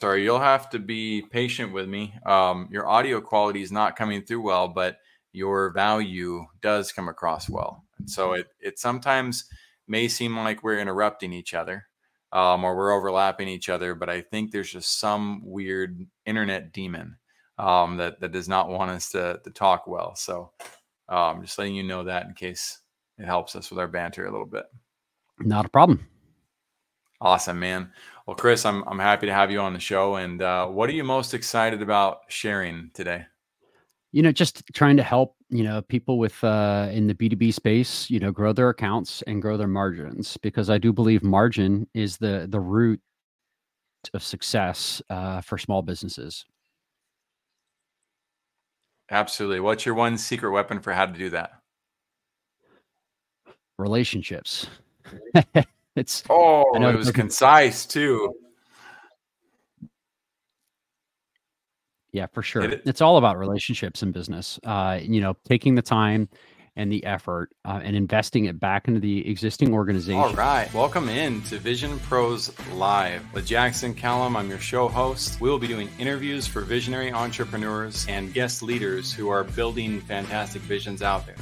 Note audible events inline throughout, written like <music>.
sorry, you'll have to be patient with me. Um, your audio quality is not coming through well, but your value does come across well. And so it it sometimes may seem like we're interrupting each other um, or we're overlapping each other, but I think there's just some weird internet demon um, that that does not want us to to talk well. So um, just letting you know that in case it helps us with our banter a little bit. Not a problem. Awesome, man. Well, Chris, I'm I'm happy to have you on the show. And uh, what are you most excited about sharing today? You know, just trying to help you know people with uh, in the B2B space, you know, grow their accounts and grow their margins because I do believe margin is the the root of success uh, for small businesses. Absolutely. What's your one secret weapon for how to do that? Relationships. It's oh, it was concise too. Yeah, for sure. It, it's all about relationships in business. Uh, you know, taking the time and the effort uh, and investing it back into the existing organization. All right. Welcome in to Vision Pros Live with Jackson Callum. I'm your show host. We will be doing interviews for visionary entrepreneurs and guest leaders who are building fantastic visions out there.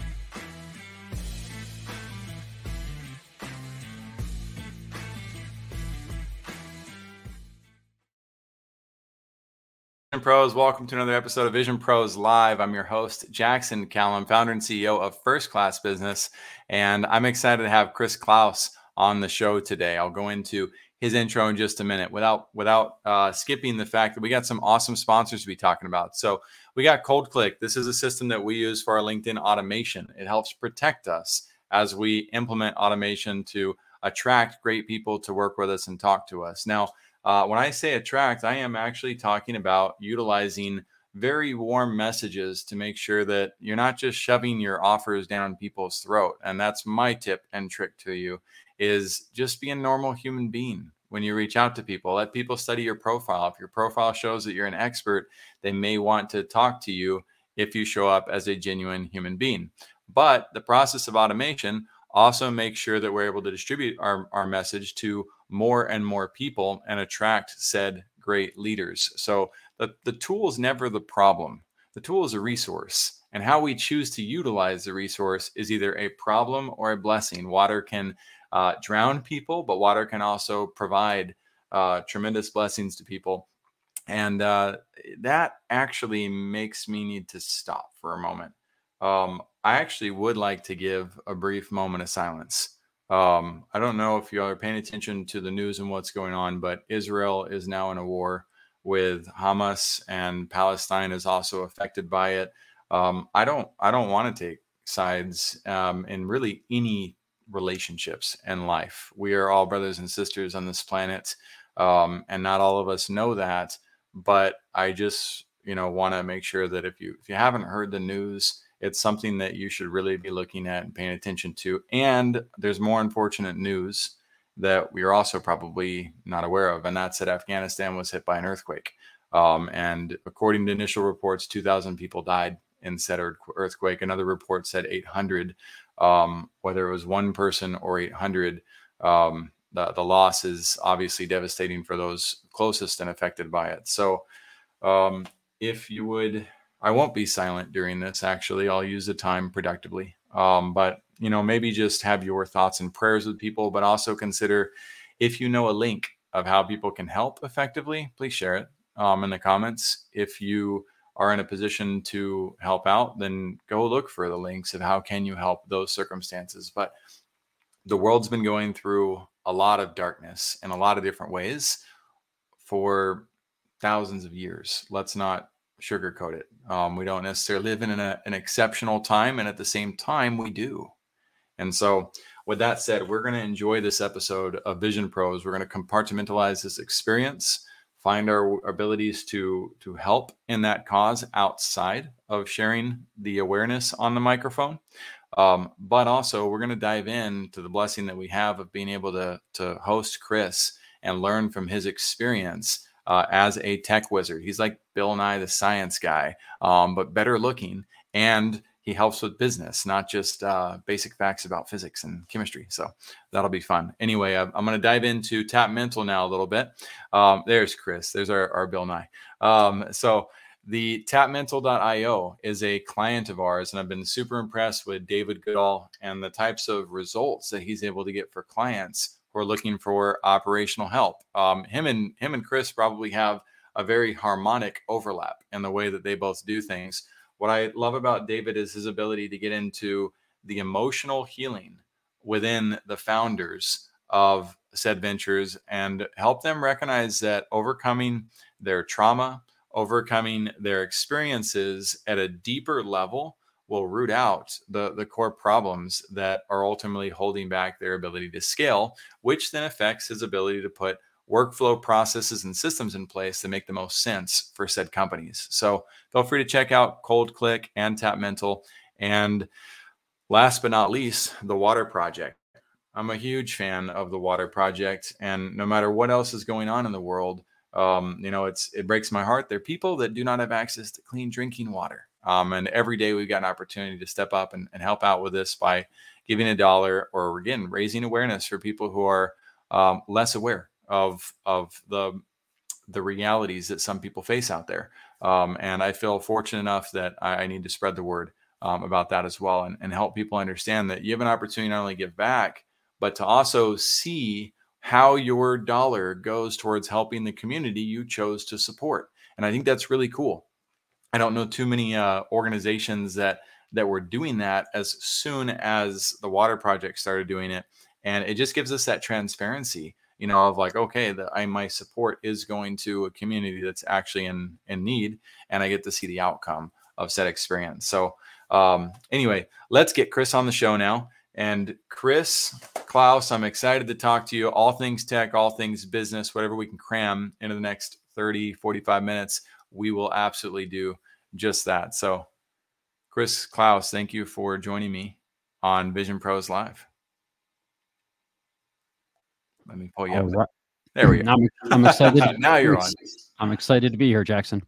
Vision Pros, welcome to another episode of Vision Pros Live. I'm your host, Jackson Callum, founder and CEO of First Class Business. And I'm excited to have Chris Kluis on the show today. I'll go into his intro in just a minute without without uh, skipping the fact that we got some awesome sponsors to be talking about. So we got Cold Click. This is a system that we use for our LinkedIn automation. It helps protect us as we implement automation to attract great people to work with us and talk to us. Now, uh, when I say attract, I am actually talking about utilizing very warm messages to make sure that you're not just shoving your offers down people's throat. And that's my tip and trick to you is just be a normal human being when you reach out to people. Let people study your profile. If your profile shows that you're an expert, they may want to talk to you if you show up as a genuine human being. But the process of automation also makes sure that we're able to distribute our, our message to more and more people and attract said great leaders. So the, the tool is never the problem. The tool is a resource. And how we choose to utilize the resource is either a problem or a blessing. Water can uh, drown people, but water can also provide uh, tremendous blessings to people. And uh, that actually makes me need to stop for a moment. Um, I actually would like to give a brief moment of silence um, I don't know if you are paying attention to the news and what's going on, but Israel is now in a war with Hamas, and Palestine is also affected by it. Um, I don't, I don't want to take sides um, in really any relationships and life. We are all brothers and sisters on this planet, um, and not all of us know that. But I just, you know, want to make sure that if you if you haven't heard the news it's something that you should really be looking at and paying attention to. And there's more unfortunate news that we are also probably not aware of, and that's that Afghanistan was hit by an earthquake. Um, and according to initial reports, 2,000 people died in said earthquake. Another report said 800. Um, whether it was one person or 800, um, the, the loss is obviously devastating for those closest and affected by it. So, um, if you would I won't be silent during this. Actually, I'll use the time productively. Um, but you know, maybe just have your thoughts and prayers with people, but also consider if you know a link of how people can help effectively, please share it um, in the comments. If you are in a position to help out, then go look for the links of how can you help those circumstances. But the world's been going through a lot of darkness in a lot of different ways for thousands of years. Let's not sugarcoat it. Um, we don't necessarily live in an, an exceptional time, and at the same time, we do. And so, with that said, we're going to enjoy this episode of Vision Pros. We're going to compartmentalize this experience, find our abilities to to help in that cause outside of sharing the awareness on the microphone. Um, but also, we're going to dive in to the blessing that we have of being able to to host Chris and learn from his experience uh, as a tech wizard. He's like Bill Nye the Science Guy, um, but better looking. And he helps with business, not just uh, basic facts about physics and chemistry. So that'll be fun. Anyway, I'm, I'm going to dive into Tap Mental now a little bit. Um, there's Chris. There's our, our Bill Nye. Um, so the tapmental.io is a client of ours, and I've been super impressed with David Goodall and the types of results that he's able to get for clients who are looking for operational help. Um, him and him and Chris probably have a very harmonic overlap in the way that they both do things. What I love about David is his ability to get into the emotional healing within the founders of said ventures and help them recognize that overcoming their trauma, overcoming their experiences at a deeper level will root out the, the core problems that are ultimately holding back their ability to scale, which then affects his ability to put workflow processes and systems in place that make the most sense for said companies. So feel free to check out Cold Click and Tap Mental. And last but not least, the Water Project. I'm a huge fan of the Water Project, and no matter what else is going on in the world, um, you know, it's it breaks my heart. There are people that do not have access to clean drinking water, um, and every day we've got an opportunity to step up and, and help out with this by giving a dollar or again raising awareness for people who are um, less aware of of the the realities that some people face out there. Um, and I feel fortunate enough that I, I need to spread the word um, about that as well and, and help people understand that you have an opportunity not only give back, but to also see how your dollar goes towards helping the community you chose to support. And I think that's really cool. I don't know too many uh, organizations that that were doing that as soon as the water project started doing it, and it just gives us that transparency you know, of like, okay, the, I my support is going to a community that's actually in in need, and I get to see the outcome of said experience. So, um, anyway, let's get Chris on the show now. And Chris Kluis, I'm excited to talk to you. All things tech, all things business, whatever we can cram into the next 30, 45 minutes, we will absolutely do just that. So, Chris Kluis, thank you for joining me on Vision Pros Live. Let me pull you up. Right. There we go. I'm, I'm excited. <laughs> now you're on. <laughs> I'm excited to be here, Jackson.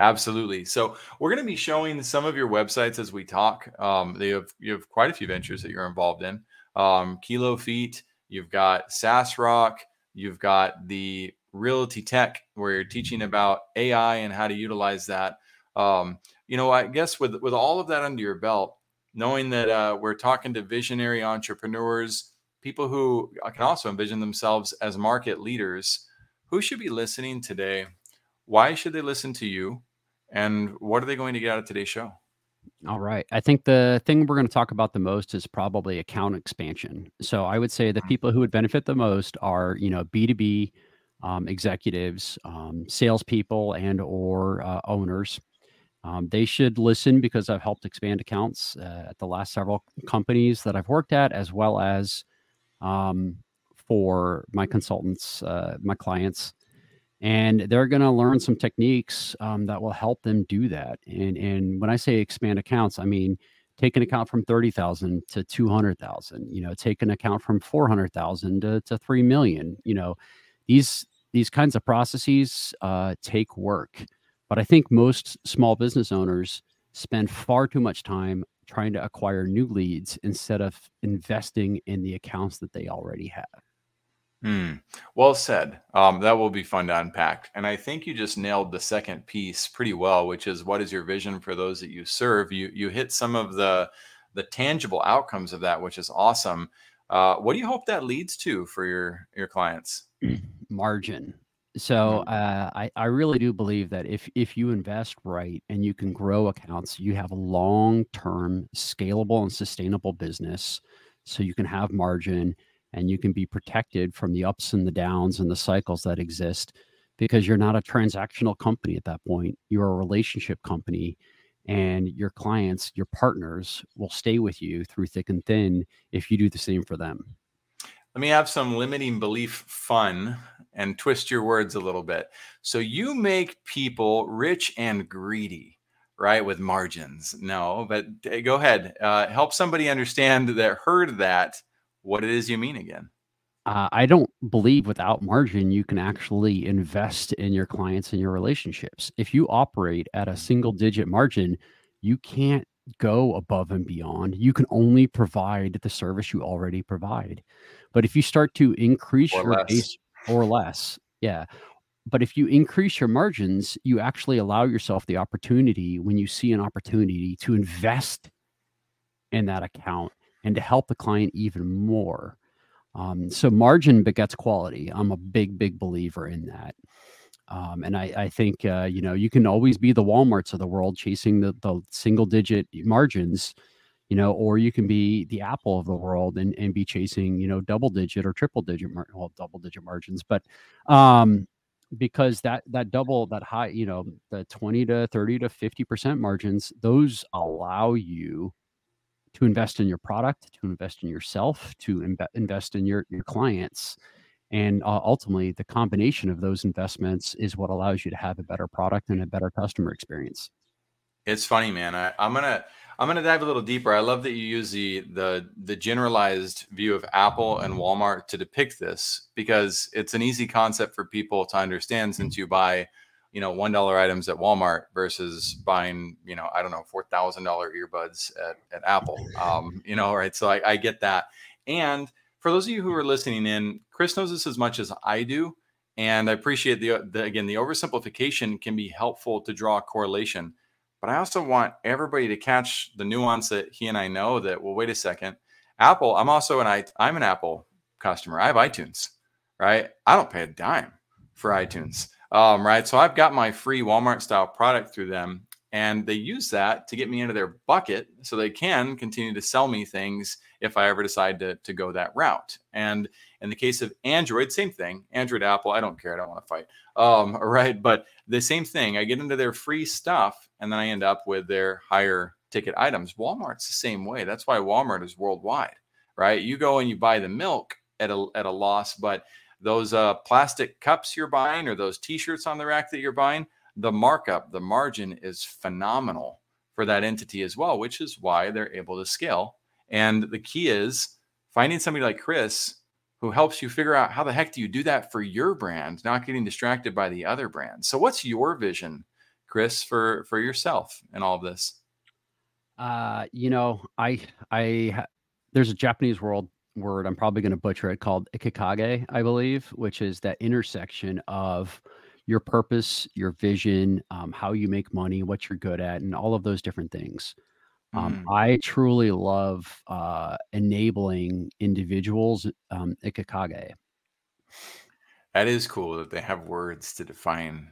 Absolutely. So we're going to be showing some of your websites as we talk. Um, they have you have quite a few ventures that you're involved in. Um, Kilo Feet. You've got SaaS Rock. You've got the Realty Tech, where you're teaching about AI and how to utilize that. Um, you know, I guess with with all of that under your belt, knowing that uh, we're talking to visionary entrepreneurs people who uh, can also envision themselves as market leaders, who should be listening today? Why should they listen to you? And what are they going to get out of today's show? All right. I think the thing we're going to talk about the most is probably account expansion. So I would say the mm. people who would benefit the most are, you know, B2B um, executives, um, salespeople, and or uh, owners. Um, they should listen because I've helped expand accounts uh, at the last several companies that I've worked at, as well as um, for my consultants, uh, my clients, and they're going to learn some techniques um, that will help them do that. And and when I say expand accounts, I mean take an account from 30,000 to 200,000, you know, take an account from 400,000 to, to 3 million, you know, these, these kinds of processes uh, take work. But I think most small business owners spend far too much time trying to acquire new leads instead of investing in the accounts that they already have. Hmm. Well said. Um, that will be fun to unpack. And I think you just nailed the second piece pretty well, which is what is your vision for those that you serve? You you hit some of the the tangible outcomes of that, which is awesome. Uh, what do you hope that leads to for your your clients? <clears throat> Margin. So mm-hmm. uh, I I really do believe that if if you invest right and you can grow accounts, you have a long term scalable and sustainable business. So you can have margin and you can be protected from the ups and the downs and the cycles that exist because you're not a transactional company at that point. You're a relationship company and your clients, your partners will stay with you through thick and thin if you do the same for them. Let me have some limiting belief fun and twist your words a little bit. So you make people rich and greedy, right? With margins. No, but go ahead. Uh, help somebody understand that heard that what it is you mean again. Uh, I don't believe without margin you can actually invest in your clients and your relationships. If you operate at a single digit margin, you can't go above and beyond. You can only provide the service you already provide. But if you start to increase Or your less. base or less, yeah. But if you increase your margins, you actually allow yourself the opportunity when you see an opportunity to invest in that account and to help the client even more. Um, so margin begets quality. I'm a big, big believer in that. Um, and I, I think uh, you know you can always be the WalMarts of the world chasing the, the single digit margins, you know, or you can be the Apple of the world and, and be chasing you know double digit or triple digit mar- well double digit margins, but um, because that that double that high you know the 20 to 30 to 50 percent margins those allow you to invest in your product to invest in yourself to imbe- invest in your your clients and uh, ultimately the combination of those investments is what allows you to have a better product and a better customer experience It's funny, man. I, I'm gonna I'm gonna dive a little deeper. I love that you use the the the generalized view of Apple and Walmart to depict this because it's an easy concept for people to understand since you buy, you know, one dollar items at Walmart versus buying, you know, I don't know, four thousand dollar earbuds at, at Apple. Um, you know, right. So I, I get that. And for those of you who are listening in, Chris knows this as much as I do. And I appreciate the, the again, the oversimplification can be helpful to draw a correlation but I also want everybody to catch the nuance that he and I know that, well, wait a second. Apple, I'm also an I, I'm an Apple customer. I have iTunes, right? I don't pay a dime for iTunes, um, right? So I've got my free Walmart style product through them, and they use that to get me into their bucket so they can continue to sell me things if I ever decide to, to go that route. And in the case of Android, same thing. Android, Apple, I don't care. I don't want to fight. Um, <laughs> right. But the same thing. I get into their free stuff and then I end up with their higher ticket items. Walmart's the same way. That's why Walmart is worldwide, right? You go and you buy the milk at a, at a loss, but those uh, plastic cups you're buying or those t-shirts on the rack that you're buying, the markup, the margin is phenomenal for that entity as well, which is why they're able to scale. And the key is finding somebody like Chris who helps you figure out how the heck do you do that for your brand, not getting distracted by the other brands. So what's your vision, Chris, for for yourself and all of this? uh, you know i i there's a japanese world word i'm probably going to butcher it called ikikage i believe which is that intersection of your purpose your vision um, how you make money what you're good at and all of those different things Um, Mm, I truly love uh, enabling individuals um, ikikage. that is cool that they have words to define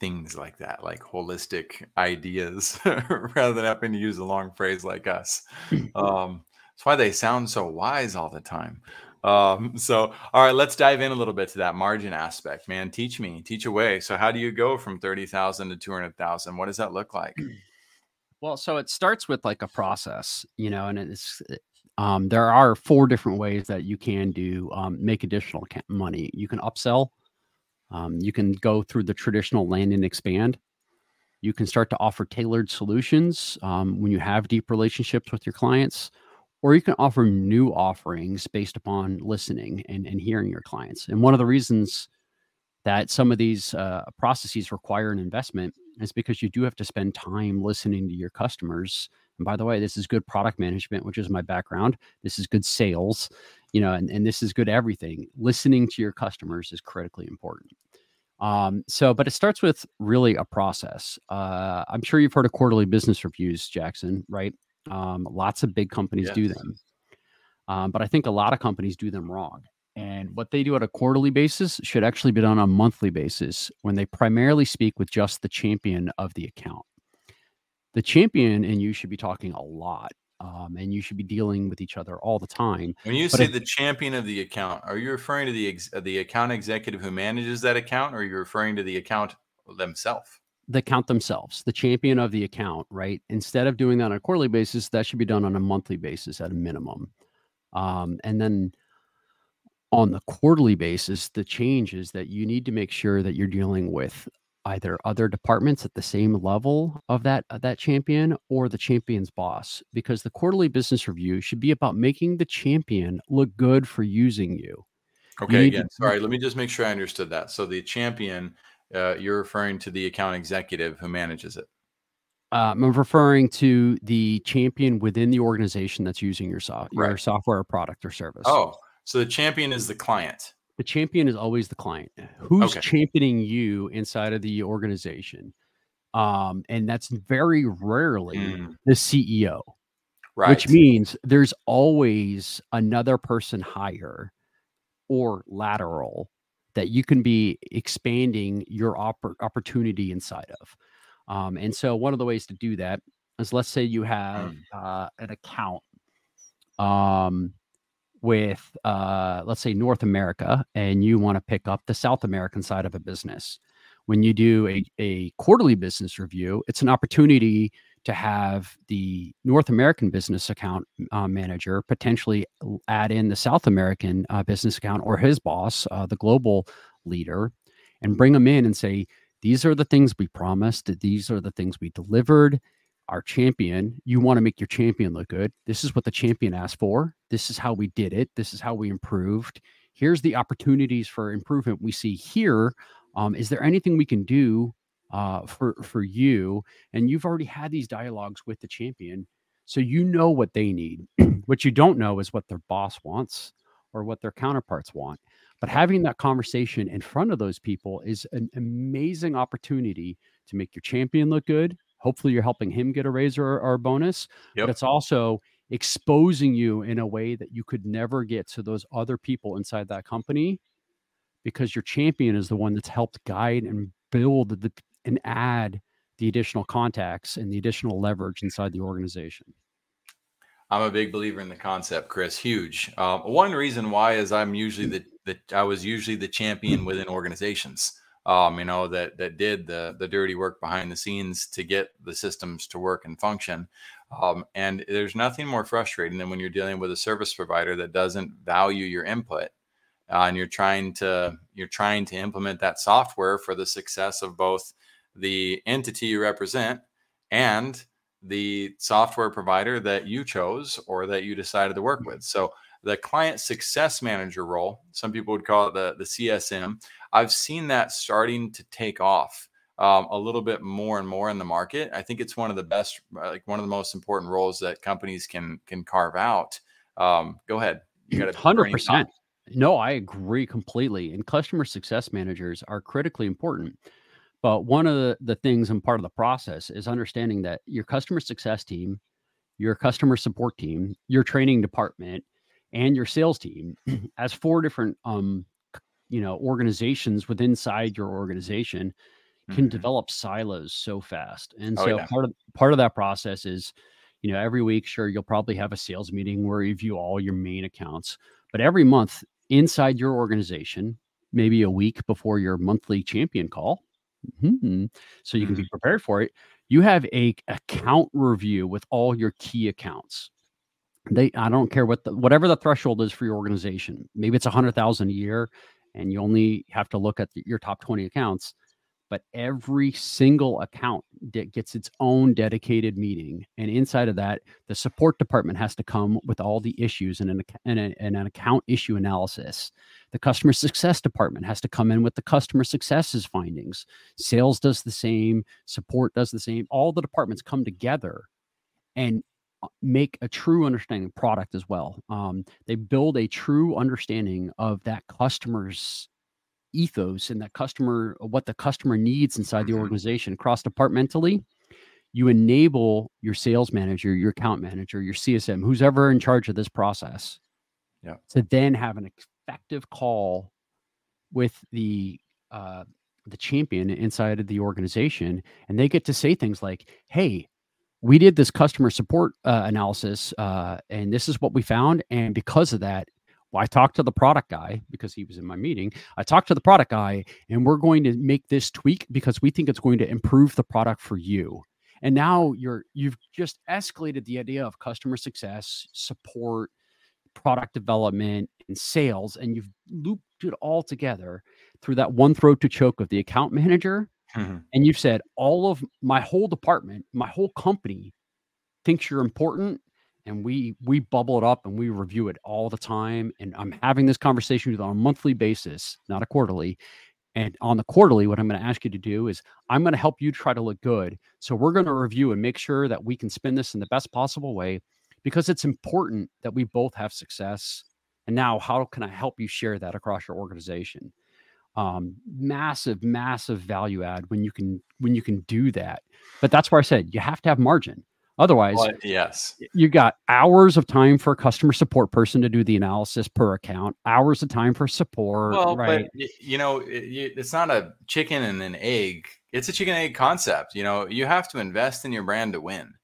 things like that, like holistic ideas, <laughs> rather than having to use a long phrase like us. <clears throat> Um, that's why they sound so wise all the time. Um, <laughs> so, all right, let's dive in a little bit to that margin aspect, man. Teach me, teach away. So, how do you go from 30,000 to 200,000? What does that look like? <clears throat> Well, so it starts with like a process, you know, and it's um, there are four different ways that you can do um, make additional money. You can upsell. Um, you can go through the traditional land and expand. You can start to offer tailored solutions um, when you have deep relationships with your clients, or you can offer new offerings based upon listening and, and hearing your clients. And one of the reasons that some of these uh, processes require an investment is because you do have to spend time listening to your customers. And by the way, this is good product management, which is my background. This is good sales, you know, and, and this is good everything. Listening to your customers is critically important. Um, so, but it starts with really a process. Uh, I'm sure you've heard of quarterly business reviews, Jackson, right? Um, lots of big companies do them. Um, but I think a lot of companies do them wrong. And what they do on a quarterly basis should actually be done on a monthly basis when they primarily speak with just the champion of the account. The champion and you should be talking a lot, um, and you should be dealing with each other all the time. When you But say if the champion of the account, are you referring to the ex- the account executive who manages that account, or are you referring to the account themselves? The account themselves, the champion of the account, right? Instead of doing that on a quarterly basis, that should be done on a monthly basis at a minimum. Um, and then on the quarterly basis, the change is that you need to make sure that you're dealing with either other departments at the same level of that of that champion or the champion's boss because the quarterly business review should be about making the champion look good for using you. You Okay, to again, sorry, let me just make sure I understood that. So the champion, uh, you're referring to the account executive who manages it. Um, I'm referring to the champion within the organization that's using your, so- your Right. software, product, or service. Oh, so the champion is the client. the champion is always the client. Who's Okay. championing you inside of the organization? Um, and that's very rarely Mm, the CEO. right. which means there's always another person higher or lateral that you can be expanding your oppor- opportunity inside of. Um, and so one of the ways to do that is let's say you have Mm. uh, an account um, with uh, let's say North America and you want to pick up the South American side of a business. When you do a, a quarterly business review, it's an opportunity to have the North American business account uh, manager potentially add in the South American uh, business account or his boss, uh, the global leader, and bring them in and say, These are the things we promised, these are the things we delivered. Our champion, you want to make your champion look good. This is what the champion asked for. This is how we did it. This is how we improved. Here's the opportunities for improvement we see here. Um, is there anything we can do uh, for for you and you've already had these dialogues with the champion so you know what they need <clears throat> what you don't know is what their boss wants or what their counterparts want but having that conversation in front of those people is an amazing opportunity to make your champion look good hopefully you're helping him get a raise or, or a bonus Yep. but it's also exposing you in a way that you could never get to those other people inside that company because your champion is the one that's helped guide and build the and add the additional contacts and the additional leverage inside the organization. I'm a big believer in the concept, Chris. Huge. Um, one reason why is I'm usually the, the I was usually the champion within organizations. Um, you know that that did the the dirty work behind the scenes to get the systems to work and function. Um, and there's nothing more frustrating than when you're dealing with a service provider that doesn't value your input, uh, and you're trying to you're trying to implement that software for the success of both the entity you represent and the software provider that you chose or that you decided to work with. So the client success manager role, some people would call it the, the CSM. I've seen that starting to take off um, a little bit more and more in the market. I think it's one of the best, uh, like one of the most important roles that companies can can carve out. Um, go ahead. You got Hundred percent. No, I agree completely. And customer success managers are critically important. But one of the, the things and part of the process is understanding that your customer success team, your customer support team, your training department, and your sales team <clears throat> as four different um you know organizations within inside your organization can Mhm. develop silos so fast. And Oh, so yeah. part of part of that process is, you know, every week, sure, you'll probably have a sales meeting where you review all your main accounts, but every month inside your organization, maybe a week before your monthly champion call, mhm, so you can be prepared for it, you have a account review with all your key accounts. They, I don't care what the whatever the threshold is for your organization. Maybe it's a hundred thousand a year, and you only have to look at the, your top twenty accounts but every single account gets its own dedicated meeting and inside of that the support department has to come with all the issues and an, and, a- and an account issue analysis. The customer success department has to come in with the customer successes findings. Sales does the same support does the same all the departments come together and uh, make a true understanding product as well. Um, they build a true understanding of that customer's ethos and that customer what the customer needs inside the Mhm. organization cross departmentally you enable your sales manager your account manager your csm who's ever in charge of this process Yeah. to then have an effective call with the uh, the champion inside of the organization and they get to say things like hey we did this customer support uh, analysis uh, and this is what we found and because of that well, I talked to the product guy because he was in my meeting. I talked to the product guy, and we're going to make this tweak because we think it's going to improve the product for you. And now you're you've just escalated the idea of customer success, support, product development, and sales, and you've looped it all together through that one throat to choke of the account manager. Mhm. And you've said all of my whole department, my whole company thinks you're important and we we bubble it up and we review it all the time and i'm having this conversation with on a monthly basis not a quarterly And on the quarterly, what I'm going to ask you to do is I'm going to help you try to look good. So we're going to review and make sure that we can spin this in the best possible way because it's important that we both have success. And now, how can I help you share that across your organization? Um, massive, massive value add when you can when you can do that. But that's where I said you have to have margin. Otherwise, yes, you got hours of time for a customer support person to do the analysis per account, hours of time for support. Well, right? but you know, it's not a chicken and an egg. It's a chicken egg concept. You know, you have to invest in your brand to win,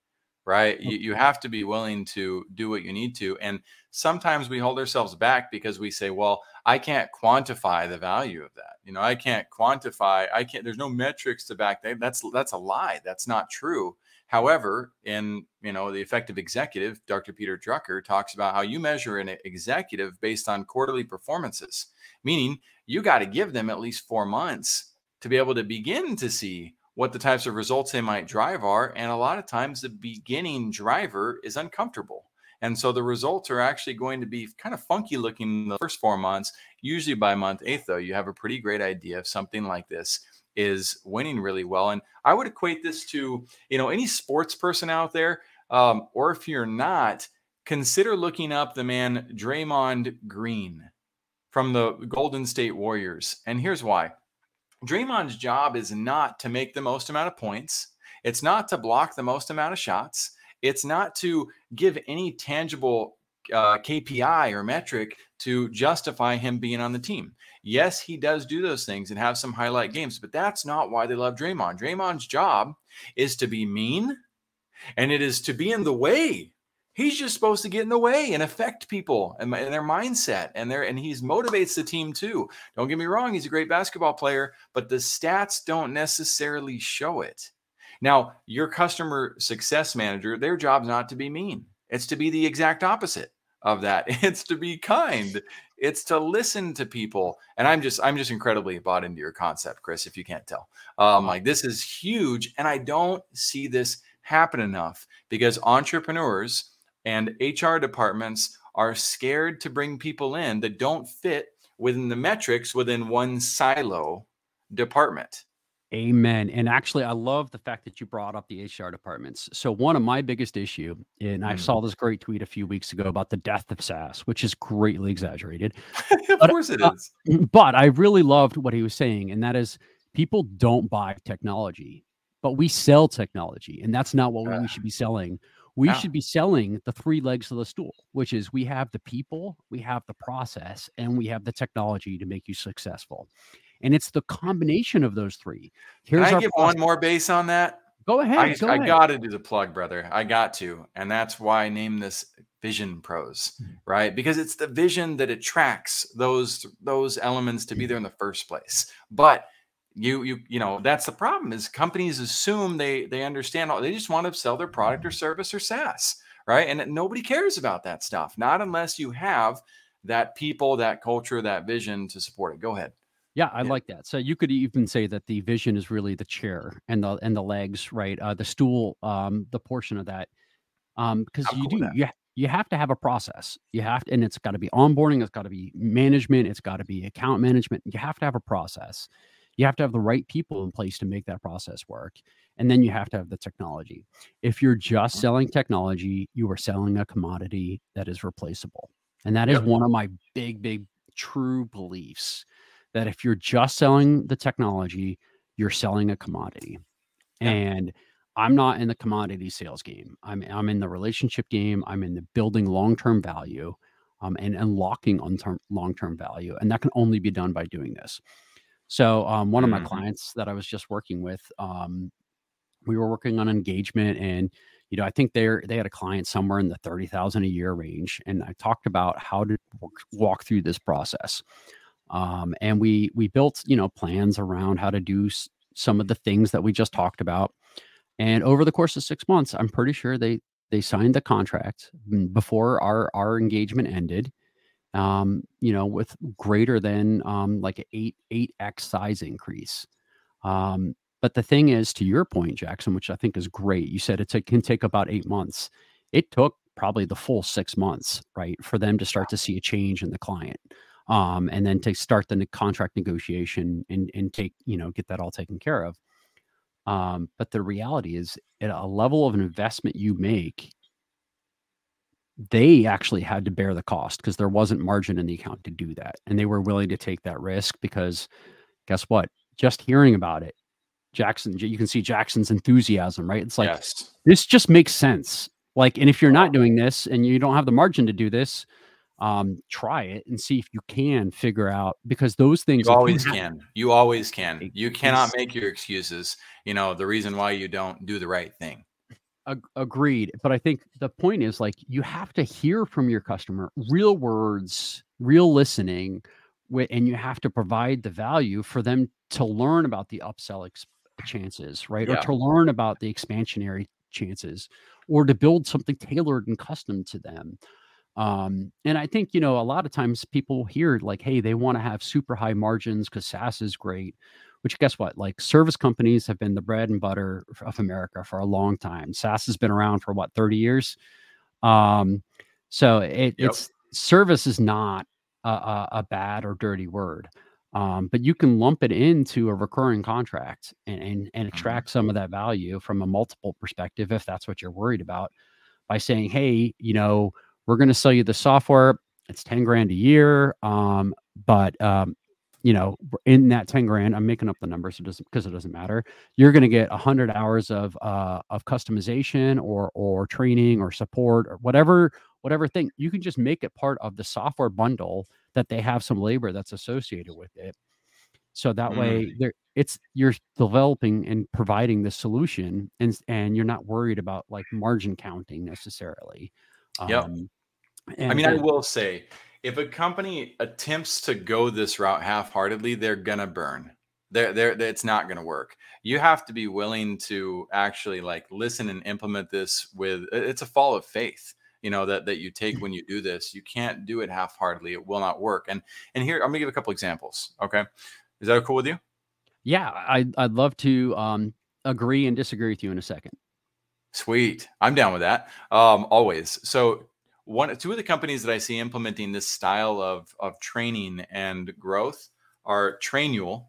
right? You, you have to be willing to do what you need to. And sometimes we hold ourselves back because we say, well, I can't quantify the value of that. You know, I can't quantify, I can't, there's no metrics to back that. That's, that's a lie. That's not true However, in you know the effective executive, Dr. Peter Drucker talks about how you measure an executive based on quarterly performances, meaning you got to give them at least four months to be able to begin to see what the types of results they might drive are. And a lot of times the beginning driver is uncomfortable. And so the results are actually going to be kind of funky looking the first four months. Usually by month eight, though, you have a pretty great idea of something like this is winning really well. And I would equate this to, you know, any sports person out there, um, or if you're not, consider looking up the man Draymond Green from the Golden State Warriors. And here's why Draymond's job is not to make the most amount of points, it's not to block the most amount of shots, it's not to give any tangible uh, KPI or metric to justify him being on the team. Yes, he does do those things and have some highlight games, but that's not why they love Draymond. Draymond's job is to be mean and it is to be in the way. He's just supposed to get in the way and affect people and, and their mindset and their and he's motivates the team too. Don't get me wrong, he's a great basketball player, but the stats don't necessarily show it. Now, your customer success manager, their job's not to be mean. It's to be the exact opposite of that. <laughs> It's to be kind. It's to listen to people. And I'm just I'm just incredibly bought into your concept, Chris, if you can't tell. Um, like this is huge. And I don't see this happen enough because entrepreneurs and HR departments are scared to bring people in that don't fit within the metrics within one silo department. Amen. And actually, I love the fact that you brought up the HR departments. So one of my biggest issue, and I mm. saw this great tweet a few weeks ago about the death of SaaS, which is greatly exaggerated. <laughs> of but, course it uh, is. <clears throat> But I really loved what he was saying, and that is people don't buy technology, but we sell technology, and that's not what uh, we should be selling. We yeah. should be selling the three legs of the stool, which is we have the people, we have the process, and we have the technology to make you successful and it's the combination of those three. Here's Can I give process. one more base on that? Go ahead. I, go I got to do the plug, brother. I got to, and that's why I named this Vision Pros, mm-hmm. right? Because it's the vision that attracts those those elements to be there in the first place. But you you you know that's the problem is companies assume they they understand all they just want to sell their product or service or SaaS, right? And nobody cares about that stuff, not unless you have that people, that culture, that vision to support it. Go ahead. Yeah, I yeah. like that. So you could even say that the vision is really the chair and the and the legs, right? Uh, the stool, um, the portion of that, um, because you cool do you you have to have a process. You have to, and it's got to be onboarding. It's got to be management. It's got to be account management. You have to have a process. You have to have the right people in place to make that process work, and then you have to have the technology. If you're just selling technology, you are selling a commodity that is replaceable, and that is yep. one of my big, big true beliefs that if you're just selling the technology, you're selling a commodity. Yeah. And I'm not in the commodity sales game. I'm I'm in the relationship game. I'm in the building long-term value um, and unlocking long-term value. And that can only be done by doing this. So um, one mm-hmm. of my mm-hmm. clients that I was just working with, um, we were working on engagement and you know, I think they're they had a client somewhere in the thirty thousand a year range, and I talked about how to walk, walk through this process. Um, and we we built you know plans around how to do s- some of the things that we just talked about. And over the course of six months, I'm pretty sure they they signed the contract before our our engagement ended. Um, you know, with greater than um, like an eight eight x size increase. Um, but the thing is, to your point, Jackson, which I think is great, you said it can take about eight months. It took probably the full six months, right, for them to start to see a change in the client. Um, and then to start the contract negotiation and and take you know get that all taken care of. Um, but the reality is, at a level of an investment you make, they actually had to bear the cost because there wasn't margin in the account to do that, and they were willing to take that risk because guess what? Just hearing about it, Jackson, you can see Jackson's enthusiasm, right? It's like yes. this just makes sense. Like, and if you're not doing this and you don't have the margin to do this, um, try it and see if you can figure out because those things you always you can. You always can. You cannot make your excuses. You know the reason why you don't do the right thing. agreed, but I think the point is like you have to hear from your customer, real words, real listening, and you have to provide the value for them to learn about the upsell ex- chances, right? Yeah. Or to learn about the expansionary chances, or to build something tailored and custom to them. Um, and I think, you know, a lot of times people hear like, hey, they want to have super high margins because SaaS is great, which guess what? Like service companies have been the bread and butter of America for a long time. SaaS has been around for what, 30 years? Um, so it, yep. it's service is not a, a, a, bad or dirty word. Um, but you can lump it into a recurring contract and, and, and mm-hmm. extract some of that value from a multiple perspective if that's what you're worried about by saying, hey, you know, we're going to sell you the software. It's 10 grand a year. Um, but, um, you know, in that 10 grand, I'm making up the numbers. It doesn't, because it doesn't matter. You're going to get a hundred hours of, uh, of customization or, or training or support or whatever, whatever thing you can just make it part of the software bundle that they have some labor that's associated with it. So that mm. way there it's you're developing and providing the solution and and you're not worried about like margin counting necessarily. Yeah. Um, and, I mean, I will say, if a company attempts to go this route half-heartedly, they're gonna burn. They're, they're, it's not gonna work. You have to be willing to actually like listen and implement this with. It's a fall of faith, you know, that that you take when you do this. You can't do it half-heartedly. It will not work. And and here I'm gonna give a couple examples. Okay, is that cool with you? Yeah, I I'd love to um, agree and disagree with you in a second. Sweet. I'm down with that. Um, always. So one two of the companies that I see implementing this style of of training and growth are Trainual,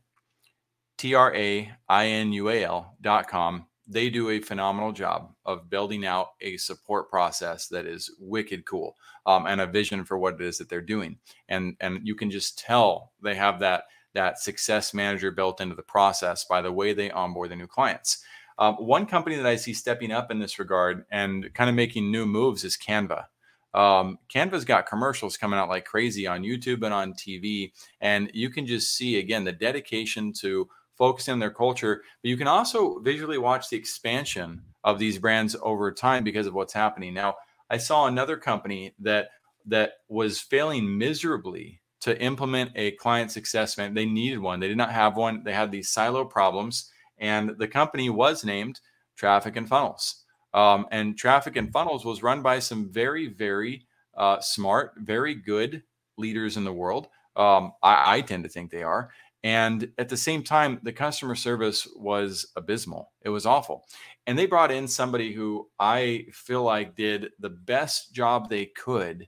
T R A I N U A L dot com. They do a phenomenal job of building out a support process that is wicked cool um, and a vision for what it is that they're doing. And and you can just tell they have that that success manager built into the process by the way they onboard the new clients. Um, one company that I see stepping up in this regard and kind of making new moves is Canva. Um, Canva's got commercials coming out like crazy on YouTube and on TV, and you can just see again the dedication to focusing on their culture. But you can also visually watch the expansion of these brands over time because of what's happening now. I saw another company that that was failing miserably to implement a client success man. They needed one. They did not have one. They had these silo problems and the company was named Traffic and Funnels. Um, and Traffic and Funnels was run by some very, very uh, smart, very good leaders in the world. Um, I, I tend to think they are. And at the same time, the customer service was abysmal. It was awful. And they brought in somebody who I feel like did the best job they could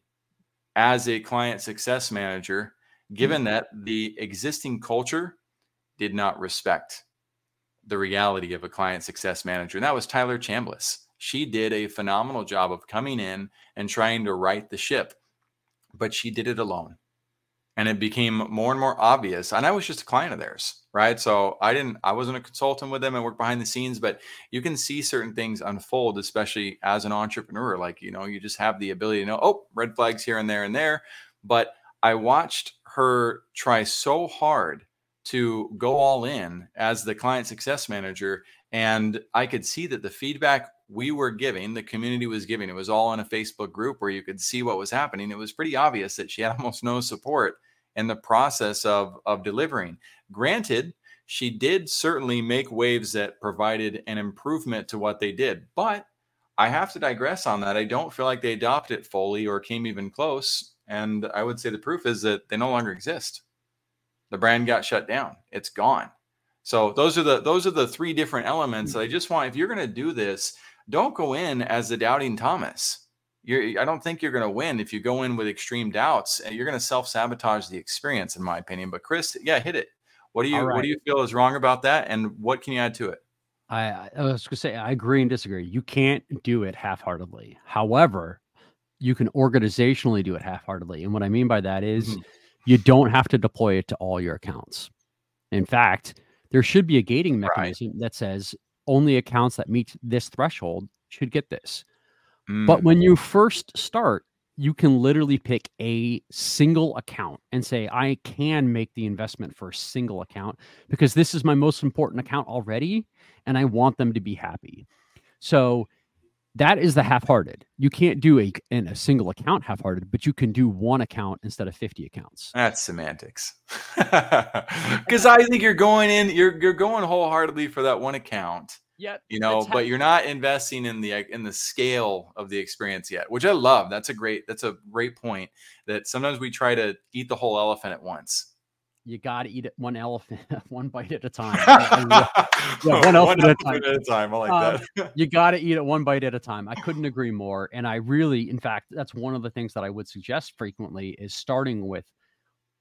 as a client success manager, given mm-hmm. that the existing culture did not respect the reality of a client success manager. And that was Tyler Chambliss. She did a phenomenal job of coming in and trying to right the ship, but she did it alone. And it became more and more obvious. And I was just a client of theirs, right? So I didn't, I wasn't a consultant with them. I worked behind the scenes, but you can see certain things unfold, especially as an entrepreneur. Like, you know, you just have the ability to know, oh, red flags here and there and there. But I watched her try so hard to go all in as the client success manager. And I could see that the feedback we were giving, the community was giving, it was all in a Facebook group where you could see what was happening. It was pretty obvious that she had <laughs> almost no support in the process of, of delivering. Granted, she did certainly make waves that provided an improvement to what they did, but I have to digress on that. I don't feel like they adopted it fully or came even close. And I would say the proof is that they no longer exist the brand got shut down. It's gone. So those are the those are the three different elements hmm. that I just want. If you're going to do this, don't go in as the doubting Thomas. you're, I don't think you're going to win if you go in with extreme doubts. You're going to self sabotage the experience, in my opinion. But Chris, yeah, hit it. What do you right. What do you feel is wrong about that, and what can you add to it? I, I was going to say I agree and disagree. You can't do it half heartedly. However, you can organizationally do it half heartedly, and what I mean by that is mm-hmm. you don't have to deploy it to all your accounts. In fact, there should be a gating mechanism right. that says only accounts that meet this threshold should get this. Mm. But when you first start, you can literally pick a single account and say, I can make the investment for a single account because this is my most important account already, and I want them to be happy. So that is the half-hearted. You can't do a in a single account half-hearted, but you can do one account instead of 50 accounts. That's semantics. <laughs> Cuz I think you're going in you're you're going wholeheartedly for that one account Yep. You know, but you're not investing in the in the scale of the experience yet, which I love. That's a great that's a great point. That sometimes we try to eat the whole elephant at once. You got to eat it one elephant, <laughs> one bite at a time. <laughs> yeah, one elephant, at, a time. at a time. I like uh, that. <laughs> you got to eat it one bite at a time. I couldn't agree more. And I really, in fact, that's one of the things that I would suggest frequently is starting with,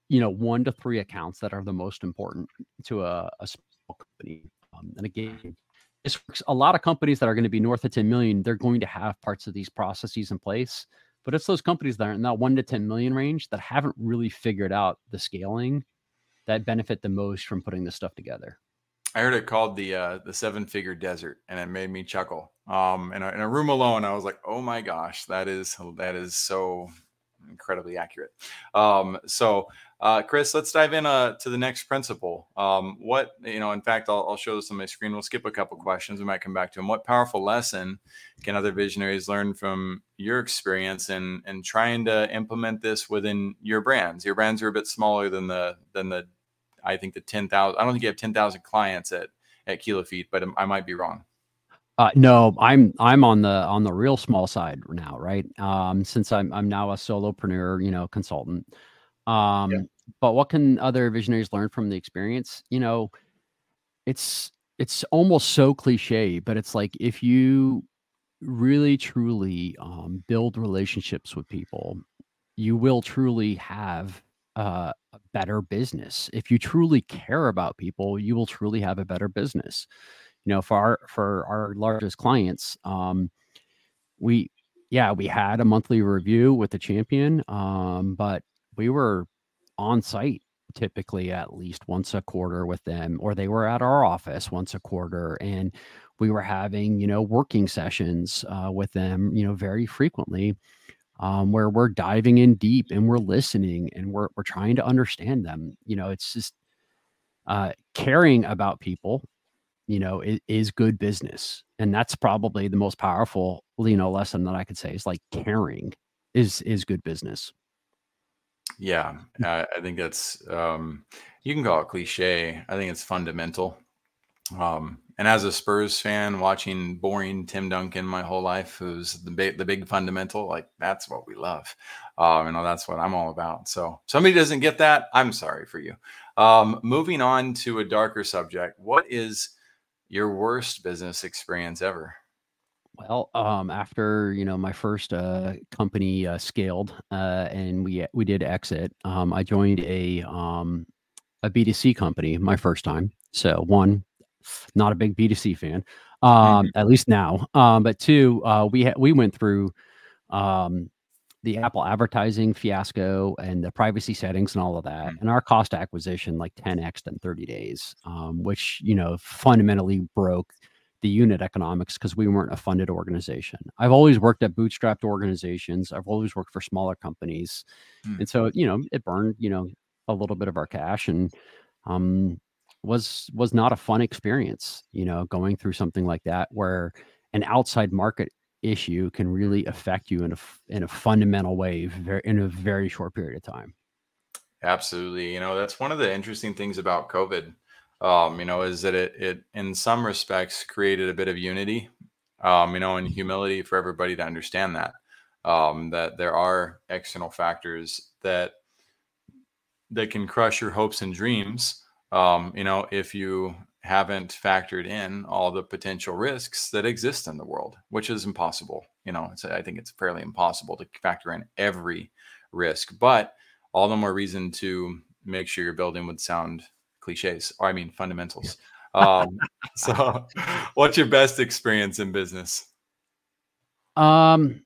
you know, one to three accounts that are the most important to a, a small company. Um, and again, this works. a lot of companies that are going to be north of 10 million, they're going to have parts of these processes in place. But it's those companies that are in that one to 10 million range that haven't really figured out the scaling that benefit the most from putting this stuff together. I heard it called the uh, the seven figure desert, and it made me chuckle. Um, in a, in a room alone, I was like, "Oh my gosh, that is that is so incredibly accurate." Um, so uh, Chris, let's dive in uh, to the next principle. Um, what, you know, in fact, I'll, I'll, show this on my screen. We'll skip a couple questions. We might come back to them. What powerful lesson can other visionaries learn from your experience in, in trying to implement this within your brands? Your brands are a bit smaller than the, than the, I think the 10,000, I don't think you have 10,000 clients at, at Kilo Feet, but I might be wrong. Uh, no, I'm I'm on the on the real small side now, right? Um, since I'm I'm now a solopreneur, you know, consultant. Um, yeah but what can other visionaries learn from the experience? You know, it's it's almost so cliche, but it's like if you really truly um, build relationships with people, you will truly have uh, a better business. If you truly care about people, you will truly have a better business. You know, for our for our largest clients, um, we yeah we had a monthly review with the champion, um, but we were on site typically at least once a quarter with them or they were at our office once a quarter and we were having you know working sessions uh, with them you know very frequently um, where we're diving in deep and we're listening and we're, we're trying to understand them. You know it's just uh, caring about people you know is, is good business and that's probably the most powerful you know lesson that i could say is like caring is is good business yeah. I, I think that's um, you can call it cliche. I think it's fundamental. Um, and as a Spurs fan, watching boring Tim Duncan my whole life, who's the big the big fundamental, like that's what we love. Um, you know, that's what I'm all about. So somebody doesn't get that, I'm sorry for you. Um, moving on to a darker subject, what is your worst business experience ever? Well, um, after you know my first uh, company uh, scaled uh, and we we did exit, um, I joined a um, a B2C company my first time. So one, not a big B2C fan, um, mm-hmm. at least now. Um, but two, uh, we ha- we went through um, the Apple advertising fiasco and the privacy settings and all of that, mm-hmm. and our cost acquisition like 10x in 30 days, um, which you know fundamentally broke the unit economics because we weren't a funded organization. I've always worked at bootstrapped organizations. I've always worked for smaller companies. Mm. And so, you know, it burned, you know, a little bit of our cash and um was was not a fun experience, you know, going through something like that where an outside market issue can really affect you in a in a fundamental way very, in a very short period of time. Absolutely. You know, that's one of the interesting things about COVID um, you know, is that it it in some respects created a bit of unity, um, you know, and humility for everybody to understand that um, that there are external factors that that can crush your hopes and dreams. Um, you know, if you haven't factored in all the potential risks that exist in the world, which is impossible. You know, I think it's fairly impossible to factor in every risk, but all the more reason to make sure you're building with sound cliches, or I mean fundamentals. Um, <laughs> so, what's your best experience in business? Um,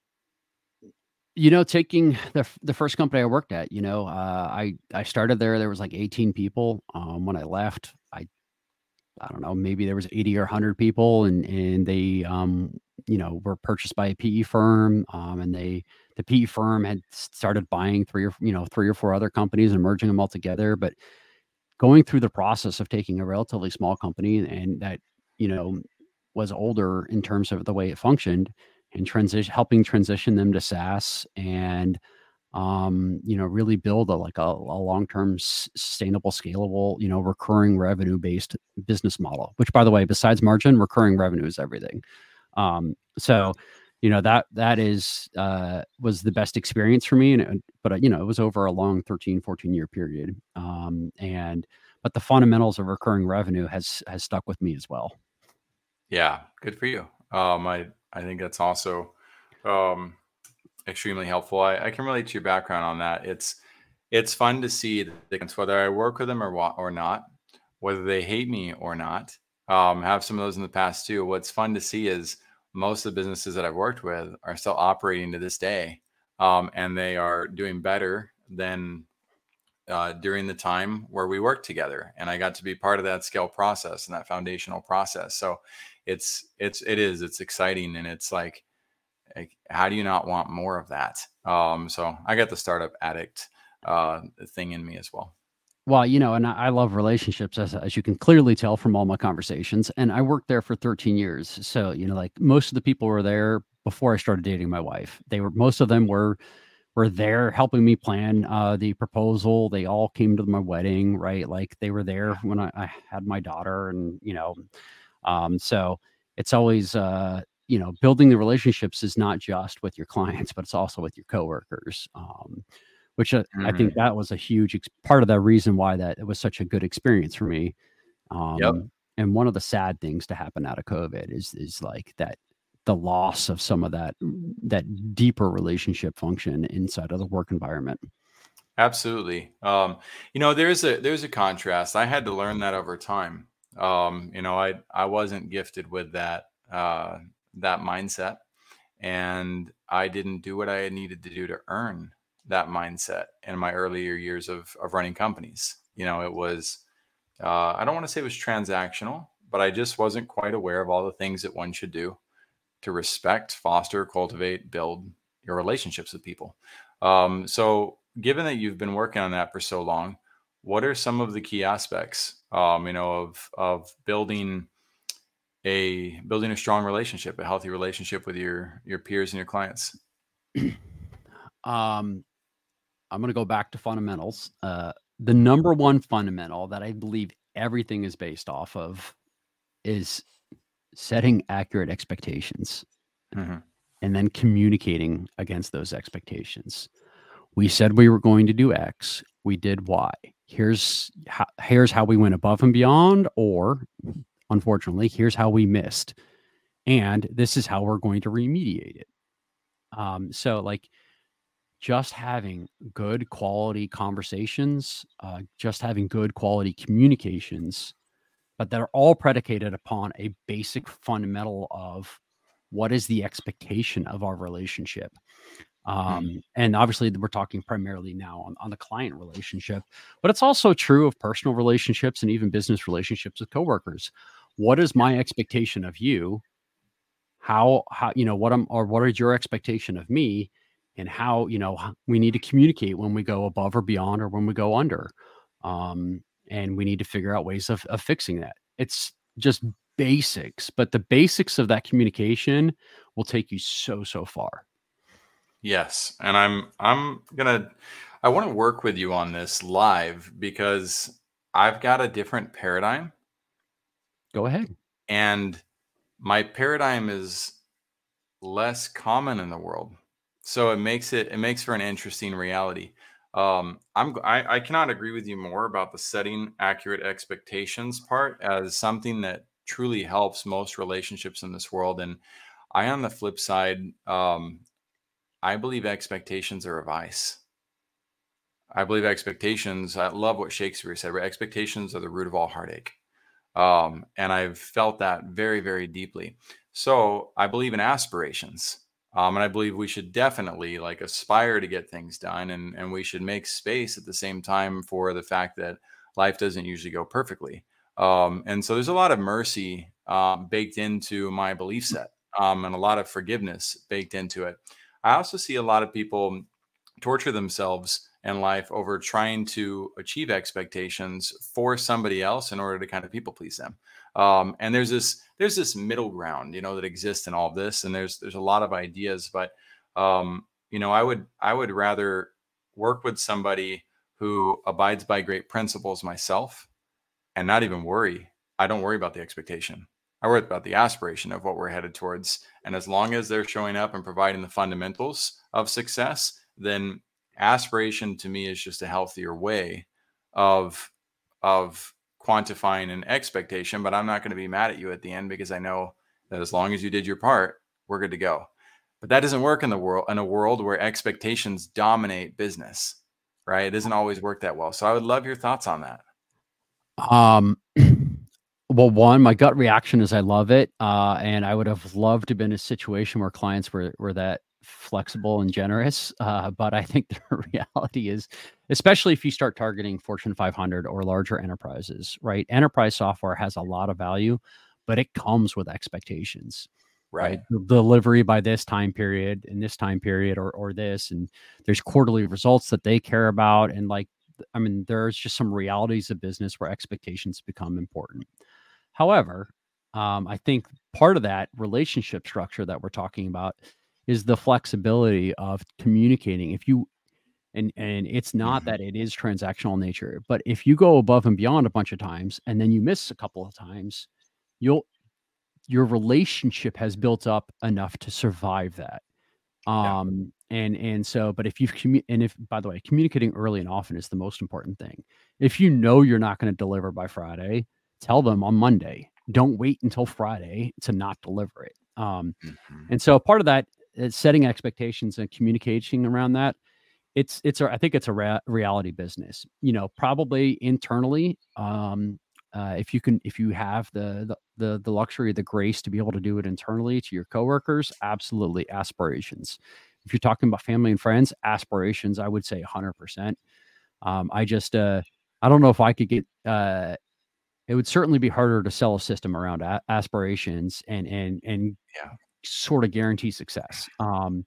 you know, taking the the first company I worked at, you know, uh, I I started there. There was like 18 people. Um, when I left, I I don't know, maybe there was 80 or 100 people, and and they um, you know, were purchased by a PE firm. Um, and they the PE firm had started buying three or you know three or four other companies and merging them all together. But going through the process of taking a relatively small company and that you know was older in terms of the way it functioned and transition helping transition them to SaaS and um, you know really build a like a, a long-term sustainable scalable you know recurring revenue based business model which by the way besides margin recurring revenue is everything. Um, so you know that that is uh, was the best experience for me and but uh, you know it was over a long 13 14 year period um, and but the fundamentals of recurring revenue has has stuck with me as well yeah good for you um, I I think that's also um, extremely helpful. I, I, can relate to your background on that. It's it's fun to see the difference, whether I work with them or or not, whether they hate me or not. Um, have some of those in the past too. What's fun to see is most of the businesses that I've worked with are still operating to this day, um, and they are doing better than uh, during the time where we worked together. And I got to be part of that scale process and that foundational process. So it's it's it is it's exciting and it's like, like how do you not want more of that um so i got the startup addict uh thing in me as well well, you know, and I love relationships as as you can clearly tell from all my conversations. And I worked there for 13 years. So, you know, like most of the people were there before I started dating my wife. They were most of them were were there helping me plan uh the proposal. They all came to my wedding, right? Like they were there when I, I had my daughter and you know, um, so it's always, uh, you know, building the relationships is not just with your clients, but it's also with your coworkers. Um, which mm-hmm. I think mm-hmm. that was a huge ex- part of the reason why that it was such a good experience for me. Um, yep. And one of the sad things to happen out of COVID is is like that the loss of some of that that deeper relationship function inside of the work environment. Absolutely. Um, you know, there's a there's a contrast. I had to learn that over time. Um, you know, I I wasn't gifted with that uh, that mindset, and I didn't do what I needed to do to earn that mindset in my earlier years of of running companies. You know, it was uh, I don't want to say it was transactional, but I just wasn't quite aware of all the things that one should do to respect, foster, cultivate, build your relationships with people. Um, so, given that you've been working on that for so long, what are some of the key aspects um, you know of of building a building a strong relationship a healthy relationship with your your peers and your clients <clears throat> um i'm going to go back to fundamentals uh the number one fundamental that i believe everything is based off of is setting accurate expectations mm-hmm. and then communicating against those expectations. We said we were going to do x we did y. Here's how here's how we went above and beyond or unfortunately here's how we missed and this is how we're going to remediate it. Um so like just having good quality conversations uh, just having good quality communications but that are all predicated upon a basic fundamental of what is the expectation of our relationship Mm-hmm. Um, And obviously, we're talking primarily now on, on the client relationship, but it's also true of personal relationships and even business relationships with coworkers. What is my expectation of you? How, how, you know, what I'm, or what is your expectation of me? And how, you know, we need to communicate when we go above or beyond or when we go under. Um, and we need to figure out ways of, of fixing that. It's just basics, but the basics of that communication will take you so, so far. Yes, and I'm I'm gonna I want to work with you on this live because I've got a different paradigm. Go ahead. And my paradigm is less common in the world. So it makes it it makes for an interesting reality. Um, I'm I, I cannot agree with you more about the setting accurate expectations part as something that truly helps most relationships in this world. And I, on the flip side, um, I believe expectations are a vice. I believe expectations. I love what Shakespeare said. Expectations are the root of all heartache, um, and I've felt that very, very deeply. So I believe in aspirations. Um, and I believe we should definitely like aspire to get things done and, and we should make space at the same time for the fact that life doesn't usually go perfectly. Um, and so there's a lot of mercy uh, baked into my belief mm. set um, and a lot of forgiveness baked into it. I also see a lot of people torture themselves in life over trying to achieve expectations for somebody else in order to kind of people please them. Um, and there's this there's this middle ground, you know, that exists in all this, and there's there's a lot of ideas, but um, you know, I would I would rather work with somebody who abides by great principles myself, and not even worry. I don't worry about the expectation. I worry about the aspiration of what we're headed towards. And as long as they're showing up and providing the fundamentals of success, then aspiration to me is just a healthier way of of quantifying an expectation, but I'm not going to be mad at you at the end because I know that as long as you did your part, we're good to go. But that doesn't work in the world in a world where expectations dominate business, right? It doesn't always work that well. So I would love your thoughts on that. Um <clears throat> well one my gut reaction is i love it uh, and i would have loved to have been in a situation where clients were were that flexible and generous. Uh, but I think <laughs> the reality is, especially if you start targeting Fortune 500 or larger enterprises, right? Enterprise software has a lot of value, but it comes with expectations. Right. right. Delivery by this time period in this time period or or this. And there's quarterly results that they care about. And like I mean, there's just some realities of business where expectations become important. However, um, I think part of that relationship structure that we're talking about is the flexibility of communicating. If you and and it's not mm-hmm. that it is transactional nature, but if you go above and beyond a bunch of times and then you miss a couple of times, you'll your relationship has built up enough to survive that. Um yeah. and and so but if you've commu- and if by the way, communicating early and often is the most important thing. If you know you're not going to deliver by Friday, tell them on Monday. Don't wait until Friday to not deliver it. Um, mm-hmm. and so part of that setting expectations and communicating around that it's it's I think it's a ra- reality business. You know, probably internally, um, uh, if you can, if you have the, the the the luxury, the grace to be able to do it internally to your coworkers, absolutely aspirations. If you're talking about family and friends, aspirations, I would say 100% Um, I just, uh, I don't know if I could get. Uh, it would certainly be harder to sell a system around a- aspirations and and and yeah sort of guarantee success. Um,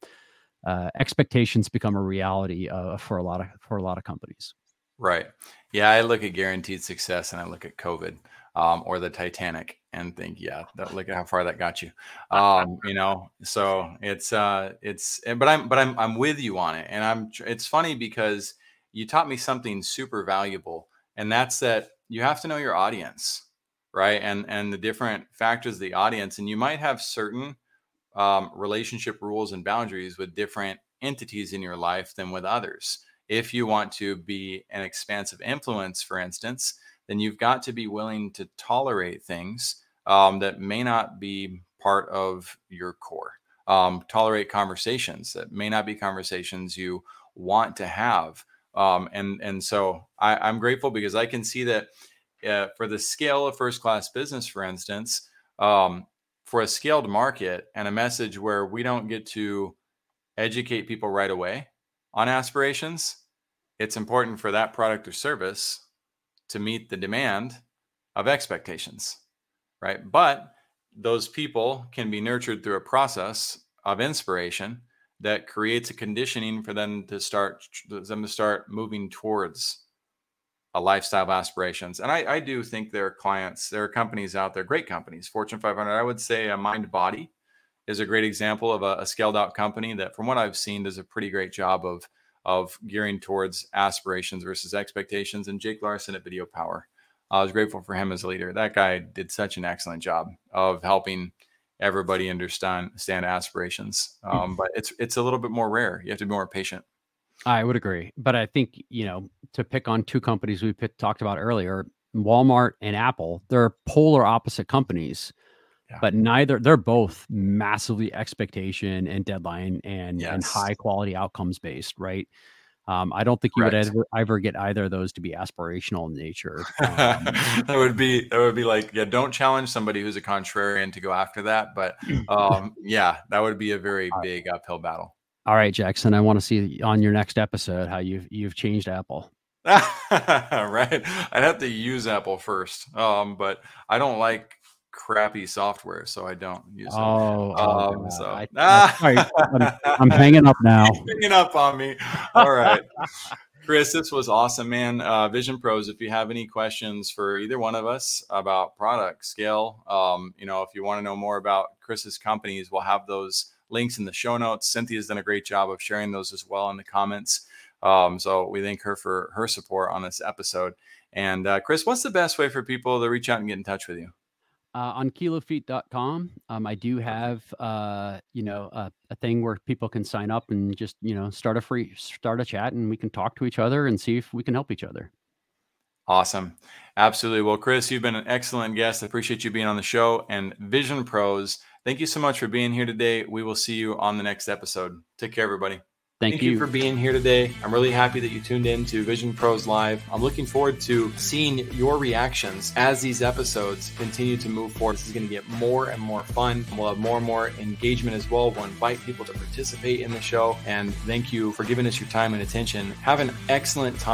uh, expectations become a reality uh, for a lot of for a lot of companies. Right. Yeah, I look at guaranteed success and I look at COVID um, or the Titanic and think, yeah, that, look at how far that got you. Um, you know, so it's uh, it's but I'm but I'm I'm with you on it, and I'm. It's funny because you taught me something super valuable, and that's that you have to know your audience, right? And and the different factors of the audience, and you might have certain um, relationship rules and boundaries with different entities in your life than with others. If you want to be an expansive influence, for instance, then you've got to be willing to tolerate things um, that may not be part of your core. Um, tolerate conversations that may not be conversations you want to have. Um, and and so I, am grateful because I can see that uh, for the scale of first class business, for instance, um, for a scaled market and a message where we don't get to educate people right away on aspirations, it's important for that product or service to meet the demand of expectations, right? But those people can be nurtured through a process of inspiration that creates a conditioning for them to start them to start moving towards a lifestyle of aspirations. And I, I, do think there are clients, there are companies out there, great companies, Fortune 500. I would say a Mindbody is a great example of a, a, scaled out company that, from what I've seen, does a pretty great job of of gearing towards aspirations versus expectations. And Jake Larson at Video Power, I was grateful for him as a leader. That guy did such an excellent job of helping everybody understand understand aspirations. Hmm. Um, but it's it's a little bit more rare. You have to be more patient. I would agree, but I think you know to pick on two companies we talked about earlier, Walmart and Apple, they're polar opposite companies, yeah. but neither they're both massively expectation and deadline and yes. and high quality outcomes based, right? Um, I don't think you Correct. would ever, ever get either of those to be aspirational in nature. Um, <laughs> that would be that would be like yeah, don't challenge somebody who's a contrarian to go after that. But <clears throat> um, yeah, that would be a very big uphill battle. All right, Jackson, I want to see on your next episode how you've you've changed Apple. <laughs> right, I'd have to use Apple first, um, but I don't like crappy software, so I don't use them. Oh, um, oh so I, <laughs> I'm, I'm, hanging up now. <laughs> hanging up on me. All right. Chris, this was awesome, man. Uh, Vision Pros, if you have any questions for either one of us about product scale, um, you know, if you want to know more about Chris's companies, we'll have those links in the show notes. Cynthia's done a great job of sharing those as well in the comments. Um, so we thank her for her support on this episode. And uh, Chris, what's the best way for people to reach out and get in touch with you? uh, on kilofeet.com. Um, I do have, uh, you know, a, a, thing where people can sign up and just, you know, start a free, start a chat and we can talk to each other and see if we can help each other. Awesome. Absolutely. Well, Chris, you've been an excellent guest. I appreciate you being on the show and Vision Pros. Thank you so much for being here today. We will see you on the next episode. Take care, everybody. Thank, Thank you. you. for being here today. I'm really happy that you tuned in to Vision Pros Live. I'm looking forward to seeing your reactions as these episodes continue to move forward. This is going to get more and more fun. We'll have more and more engagement as well. We'll invite people to participate in the show. And thank you for giving us your time and attention. Have an excellent time.